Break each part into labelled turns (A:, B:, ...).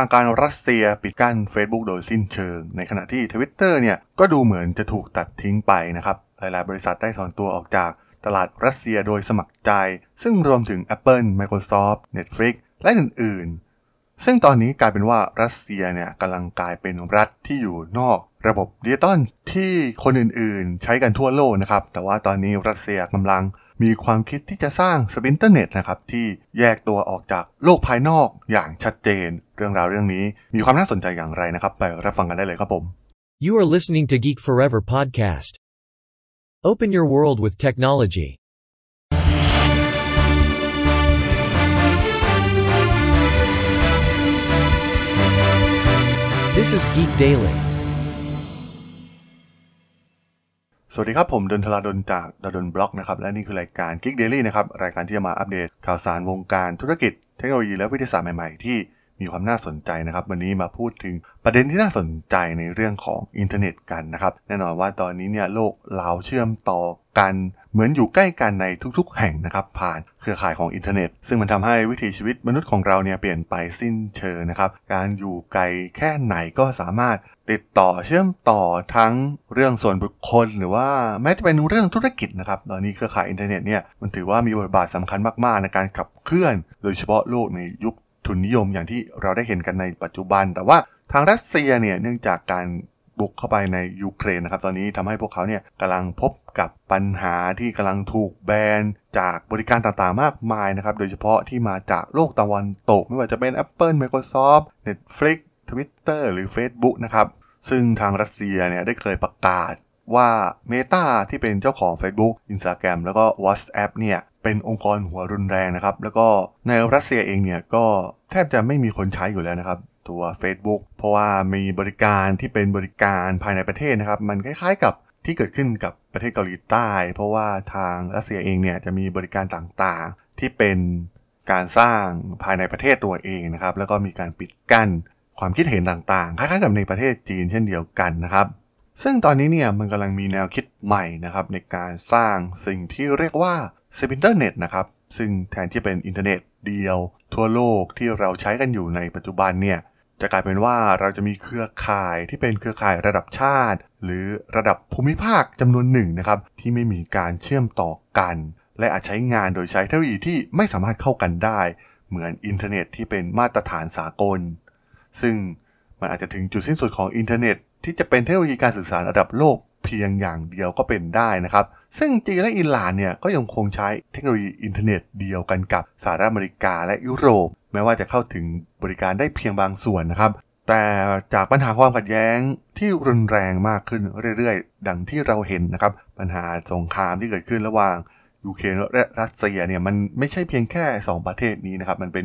A: างการรัสเซียปิดกั้น Facebook โดยสิ้นเชิง ในขณะที่ Twitter เนี่ยก็ดูเหมือนจะถูกตัดทิ้งไปนะครับ หลาย ๆ บริษัทได้ถอนตัวออกจากตลาดรัสเซียโดยสมัครใจ ซึ่งรวมถึง Apple Microsoft Netflix และอื่น ๆ ซึ่งตอนนี้กลายเป็นว่ารัสเซียเนี่ยกำลังกลายเป็นรัฐที่อยู่นอก ระบบดิจิตอลที่คนอื่น ๆ ใช้กันทั่วโลกนะครับ แต่ว่าตอนนี้รัสเซียกำลัง มีความคิดที่จะสร้าง splinternet นะครับที่แยกตัวออกจากโลกภายนอกอย่างชัดเจน เรื่องราวเรื่องนี้มีความน่าสนใจอย่างไรนะครับ ไปรับฟังกันได้เลยครับผม
B: You are listening to Geek Forever podcast. Open your world with technology. This is Geek Daily.
A: สวัสดีครับ ผมดนทลาดนจากดนบล็อกนะครับ และนี่คือรายการ Geek Daily นะครับ รายการที่จะมาอัปเดตข่าวสารวงการธุรกิจ เทคโนโลยีและวิทยาศาสตร์ใหม่ ๆ ที่มีความน่าสนใจนะครับ วันนี้มาพูดถึงประเด็นที่น่าสนใจในเรื่องของอินเทอร์เน็ตกันนะครับ แน่นอนว่าตอนนี้เนี่ยโลกเราเชื่อมต่อกัน เหมือนอยู่ใกล้กันในทุกๆ แห่งนะครับผ่านเครือข่ายของอินเทอร์เน็ต ซึ่งมันทำให้วิถีชีวิตมนุษย์ของเราเนี่ยเปลี่ยนไปสิ้นเชิงนะครับการอยู่ไกลแค่ไหนก็สามารถติดต่อเชื่อมต่อทั้งเรื่องส่วนบุคคล หรือว่าแม้จะเป็นเรื่องธุรกิจนะครับตอนนี้เครือข่ายอินเทอร์เน็ตเนี่ยมันถือว่ามีบทบาทสำคัญมากๆ ในการขับเคลื่อน โดยเฉพาะโลกในยุคทุนนิยมอย่างที่เราได้เห็นกันในปัจจุบัน แต่ว่าทางรัสเซียเนี่ยเนื่องจากการ บุกเข้าไปในยูเครนนะครับตอนนี้ทำให้พวกเขาเนี่ยกำลังพบกับปัญหาที่กำลังถูกแบนจากบริการต่างๆมากมายนะครับโดยเฉพาะที่มาจากโลกตะวันตก ไม่ว่าจะเป็น Apple Microsoft Netflix Twitter หรือ Facebook นะครับซึ่งทางรัสเซียเนี่ยได้เคยประกาศว่า Meta ที่เป็นเจ้าของ Facebook Instagram แล้วก็ WhatsApp เนี่ยเป็นองค์กรหัวรุนแรงนะครับ แล้วก็ในรัสเซียเองเนี่ยก็แทบจะไม่มีคนใช้อยู่แล้วนะครับ ตัว Facebook เพราะว่ามีบริการที่เป็นบริการภายในประเทศนะครับ มันคล้ายๆกับที่เกิดขึ้นกับประเทศเกาหลีใต้ เพราะว่าทางรัสเซียเองเนี่ยจะมีบริการต่างๆ ที่เป็นการสร้างภายในประเทศตัวเองนะครับ แล้วก็มีการปิดกั้นความคิดเห็นต่างๆ คล้ายๆกับในประเทศจีนเช่นเดียวกันนะครับ ซึ่งตอนนี้เนี่ยมันกำลังมีแนวคิดใหม่นะครับในการสร้างสิ่งที่เรียกว่า splinternet นะครับ ซึ่งแทนที่เป็นอินเทอร์เน็ตเดียวทั่วโลกที่เราใช้กันอยู่ในปัจจุบันเนี่ย จะกลายเป็นว่าเราจะมีเครือข่ายที่เป็นเครือข่ายระดับชาติ หรือระดับภูมิภาคจำนวนหนึ่งนะครับที่ไม่มีการเชื่อมต่อกัน และอาจใช้งานโดยใช้เทคโนโลยีที่ไม่สามารถเข้ากันได้ เหมือนอินเทอร์เน็ตที่เป็นมาตรฐานสากล ซึ่งมันอาจจะถึงจุดสิ้นสุดของอินเทอร์เน็ต ที่จะเป็นเทคโนโลยีการสื่อสารระดับโลกเพียงอย่างเดียวก็เป็นได้นะครับ ซึ่งจีนและอิหร่านเนี่ยก็ยังคงใช้เทคโนโลยีอินเทอร์เน็ตเดียวกันกับสหรัฐอเมริกาและยุโรป แม้ว่าจะเข้าถึงบริการได้เพียงบางส่วนนะครับ แต่จากปัญหาความขัดแย้งที่รุนแรงมากขึ้นเรื่อยๆ ดังที่เราเห็นนะครับ ปัญหาสงครามที่เกิดขึ้นระหว่างยูเครนและรัสเซียเนี่ยมันไม่ใช่เพียงแค่ 2 ประเทศนี้นะครับ มันเป็น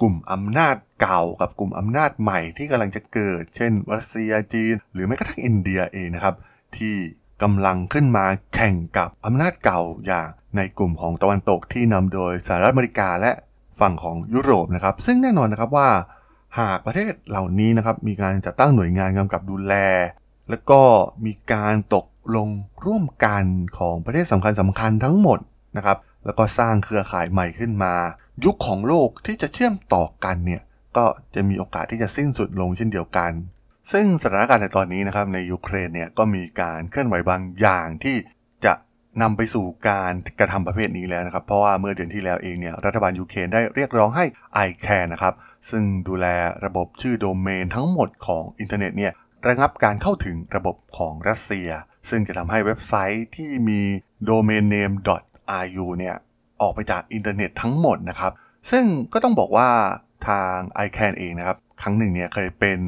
A: กลุ่มอำนาจเก่ากับกลุ่มอำนาจใหม่ที่กำลังจะเกิด เช่น รัสเซียจีน หรือแม้กระทั่งอินเดียเองนะครับ ที่กำลังขึ้นมาแข่งกับอำนาจเก่าอย่างในกลุ่มของตะวันตกที่นำโดยสหรัฐอเมริกาและ ฝั่งของยุโรปนะครับ ซึ่งแน่นอนนะครับว่าหากประเทศเหล่านี้นะครับมีการจัดตั้งหน่วยงานกำกับดูแล แล้วก็มีการตกลงร่วมกันของประเทศสำคัญสำคัญทั้งหมดนะครับ แล้วก็สร้างเครือข่ายใหม่ขึ้นมา ยุคของโลกที่จะเชื่อมต่อกันเนี่ยก็จะมีโอกาสที่จะสิ้นสุดลงเช่นเดียวกัน ซึ่งสถานการณ์ในตอนนี้นะครับในยูเครนเนี่ยก็มีการเคลื่อนไหวบางอย่างที่จะ นำไปสู่การกระทำประเภทนี้แล้วนะครับ เพราะว่าเมื่อเดือนที่แล้วเองเนี่ยรัฐบาลยูเครนได้เรียกร้องให้ ICANN นะครับซึ่งดูแลระบบชื่อโดเมนทั้งหมดของอินเทอร์เน็ตเนี่ยระงับการเข้าถึงระบบของรัสเซีย ซึ่งจะทำให้เว็บไซต์ที่มี domain name .ru เนี่ยออกไปจากอินเทอร์เน็ตทั้งหมดนะครับ ซึ่งก็ต้องบอกว่าทาง ICANN เองนะครับ ครั้งหนึ่งเนี่ยเคยเป็น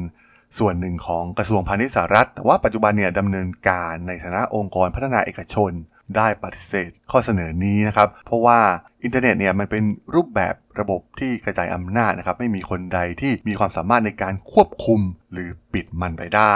A: ส่วนหนึ่งของกระทรวงพาณิชย์สหรัฐ แต่ว่าปัจจุบันเนี่ยดำเนินการในฐานะองค์กรพัฒนาเอกชน ได้ปฏิเสธข้อเสนอนี้นะครับ เพราะว่าอินเทอร์เน็ตเนี่ยมันเป็นรูปแบบระบบที่กระจายอำนาจนะครับ ไม่มีคนใดที่มีความสามารถในการควบคุมหรือปิดมันไปได้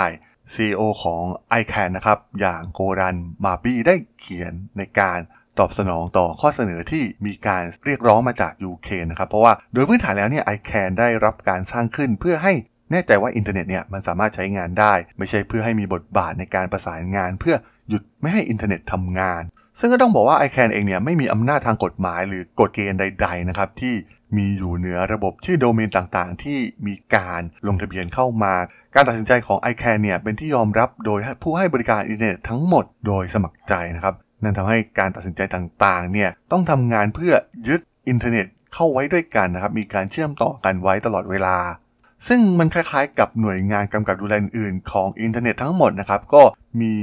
A: CEO ของ ICANN นะครับ อย่าง Göran Marby ได้เขียนในการตอบสนองต่อข้อเสนอที่มีการเรียกร้องมาจากยูเครนนะครับ เพราะว่าโดยพื้นฐานแล้วเนี่ย ICANN ได้รับการสร้างขึ้นเพื่อให้ แน่ใจว่าอินเทอร์เน็ตเนี่ยมันสามารถใช้งานได้ ไม่ใช่เพื่อให้มีบทบาทในการประสานงาน เพื่อหยุดไม่ให้อินเทอร์เน็ตทำงาน ซึ่งก็ต้องบอกว่า ICANN เองเนี่ยไม่มีอำนาจทางกฎหมายหรือกฎเกณฑ์ใด ๆ นะครับที่มีอยู่เหนือระบบชื่อโดเมนต่างๆ ที่มีการลงทะเบียนเข้ามา การตัดสินใจของ ICANN เนี่ยเป็นที่ยอมรับโดยผู้ให้บริการอินเทอร์เน็ตทั้งหมดโดยสมัครใจนะครับนั่นทำให้การตัดสินใจต่างๆ เนี่ยต้องทำงานเพื่อยึดอินเทอร์เน็ตเข้าไว้ด้วยกันนะครับมีการเชื่อมต่อกันไว้ตลอดเวลา ซึ่งมันคล้ายๆ กับหน่วยงานกำกับดูแลอื่นๆ ของอินเทอร์เน็ตทั้งหมดนะครับก็มี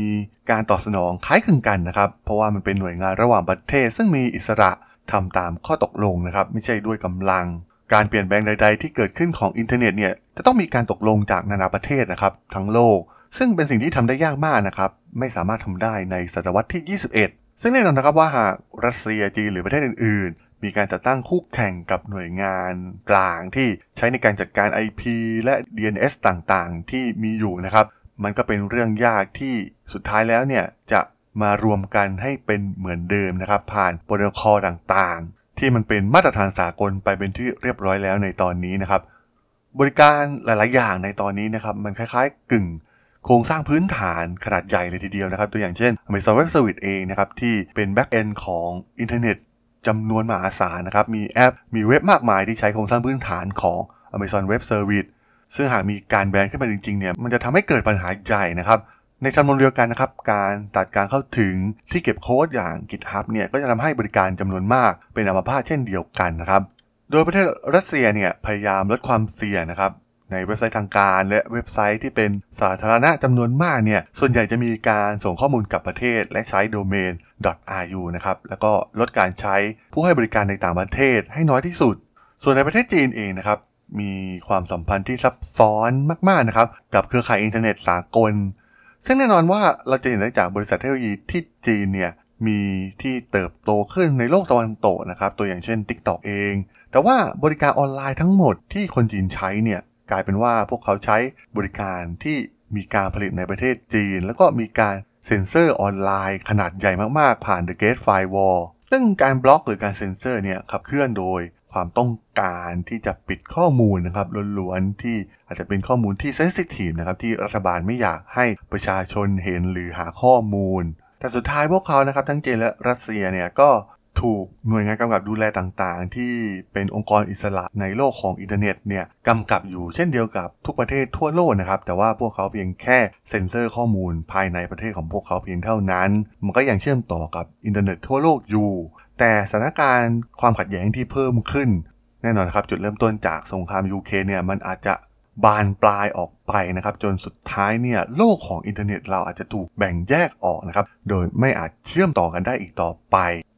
A: การตอบสนองคล้ายคลึงกันนะครับ เพราะว่ามันเป็นหน่วยงานระหว่างประเทศ ซึ่งมีอิสระทำตามข้อตกลงนะครับ ไม่ใช่ด้วยกำลัง การเปลี่ยนแปลงใด ๆ ที่เกิดขึ้นของอินเทอร์เน็ตเนี่ยจะต้องมีการตกลงจากนานาประเทศนะครับทั้งโลก ซึ่งเป็นสิ่งที่ทำได้ยากมากนะครับไม่สามารถทำได้ในศตวรรษที่ 21 ซึ่งแน่นอนนะครับว่าหากรัสเซียจีนหรือประเทศอื่นๆ มีการจัดตั้งคู่แข่งกับหน่วยงานกลางที่ใช้ในการจัดการ IP และ DNS ต่างๆ ที่มีอยู่นะครับ มันก็เป็นเรื่องยากที่สุดท้ายแล้วเนี่ยจะมารวมกันให้เป็นเหมือนเดิมนะครับ ผ่านโปรโตคอลต่างๆ ที่มันเป็นมาตรฐานสากลไปเป็นที่เรียบร้อยแล้วในตอนนี้นะครับ บริการหลาย ๆ อย่างในตอนนี้นะครับ มันคล้ายๆ กึ่งโครงสร้างพื้นฐานขนาดใหญ่เลยทีเดียวนะครับ ตัวอย่างเช่น Amazon Web Service เองนะครับ ที่เป็น backend ของอินเทอร์เน็ต จำนวนมหาศาลนะครับ มีแอป มีเว็บมากมายที่ใช้โครงสร้างพื้นฐานของ Amazon Web Service ซึ่งหากมีการแบนขึ้นมาจริงๆเนี่ย มันจะทำให้เกิดปัญหาใหญ่นะครับ ในจำนวนเดียวกันนะครับ การตัดการเข้าถึงที่เก็บโค้ดอย่าง GitHub เนี่ยก็จะทำให้บริการจำนวนมากเป็นอัมพาตเช่นเดียวกันนะครับ โดยประเทศรัสเซียเนี่ยพยายามลดความเสี่ยงนะครับ ในเว็บไซต์ทางการ และเว็บไซต์ที่เป็นสาธารณะจำนวนมากเนี่ย ส่วนใหญ่จะมีการส่งข้อมูลกับประเทศ และใช้โดเมน .ru นะครับ แล้วก็ลดการใช้ผู้ให้บริการในต่างประเทศให้น้อยที่สุด ส่วนในประเทศจีนเองนะครับ มีความสัมพันธ์ที่ซับซ้อนมากๆนะครับ กับเครือข่ายอินเทอร์เน็ตสากล ซึ่งแน่นอนว่าเราจะเห็นได้จากบริษัทเทคโนโลยีที่จีนเนี่ยมีที่เติบโตขึ้นในโลกตะวันตกนะครับ ตัวอย่างเช่น TikTok เอง แต่ว่าบริการออนไลน์ทั้งหมดที่คนจีนใช้เนี่ย กลายเป็นว่าพวกเขาใช้บริการที่มีการผลิตในประเทศจีน แล้วก็มีการเซ็นเซอร์ออนไลน์ขนาดใหญ่มากๆ ผ่าน The Great Firewall ซึ่งการบล็อกหรือการเซ็นเซอร์เนี่ยขับเคลื่อนโดยความต้องการที่จะปิดข้อมูลนะครับล้วนๆที่อาจจะเป็นข้อมูลที่ sensitive นะครับที่รัฐบาลไม่อยากให้ประชาชนเห็นหรือหาข้อมูล แต่สุดท้ายพวกเขานะครับทั้งจีนและรัสเซียเนี่ยก็ ถูกหน่วยงานกำกับดูแลต่างๆ ที่เป็นองค์กรอิสระในโลกของอินเทอร์เน็ตเนี่ยกำกับอยู่เช่นเดียวกับทุกประเทศทั่วโลกนะครับ แต่ว่าพวกเขาเพียงแค่เซ็นเซอร์ข้อมูลภายในประเทศของพวกเขาเพียงเท่านั้น มันก็ยังเชื่อมต่อกับอินเทอร์เน็ตทั่วโลกอยู่ แต่สถานการณ์ความขัดแย้งที่เพิ่มขึ้น แน่นอนครับจุดเริ่มต้นจากสงครามยูเครนเนี่ยมันอาจจะบานปลายออกไปนะครับ จนสุดท้ายเนี่ยโลกของอินเทอร์เน็ตเราอาจจะถูกแบ่งแยกออกนะครับ โดยไม่อาจเชื่อมต่อกันได้อีกต่อไป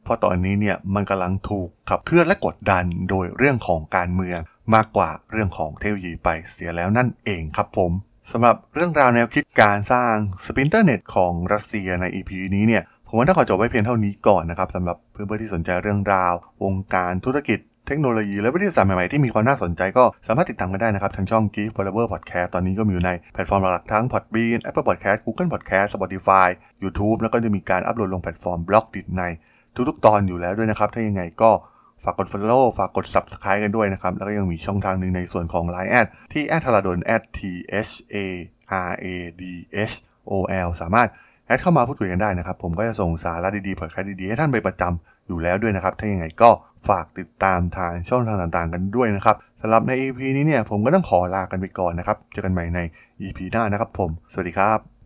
A: เพราะตอนนี้เนี่ยมันกำลังถูกขับเคลื่อนและกดดันโดยเรื่องของการเมืองมากกว่าเรื่องของเทคโนโลยีไปเสียแล้วนั่นเองครับผมสำหรับเรื่องราวแนวคิดการสร้าง splinternet ของรัสเซียใน EP นี้เนี่ยผมว่าต้องขอจบไว้เพียงเท่านี้ก่อนนะครับสำหรับเพื่อนๆที่สนใจเรื่องราว วงการธุรกิจเทคโนโลยีและวิทยาศาสตร์ใหม่ ๆ ที่มีความน่าสนใจก็สามารถติดตามกันได้นะครับ ทางช่อง Geek Forever Podcast ตอนนี้ก็มีอยู่ในแพลตฟอร์มหลักทั้ง Podbean Apple Podcast Google Podcast Spotify YouTube แล้วก็จะมีการอัปโหลดลงแพลตฟอร์ม Blockdit ใน ทุกๆ ตอนอยู่แล้วด้วยนะครับ ถ้ายังไงก็ฝากกด follow ฝากกด subscribe กันด้วยนะครับ แล้วก็ยังมีช่องทางหนึ่งในส่วนของ Line แอดที่แอดทาราดน t h a r a d h o l สามารถแอดเข้ามาพูดคุยกันได้นะครับ ผมก็จะส่งสาระดีๆพอดแคสต์ดีๆ ให้ท่านเป็นประจำอยู่แล้วด้วยนะครับ ถ้ายังไงก็ฝากติดตามทางช่องทางต่างๆ กันด้วยนะครับสำหรับใน EP นี้เนี่ยผมก็ต้องขอลากันไปก่อนนะครับ เจอกันใหม่ใน EP หน้านะครับผม สวัสดีครับ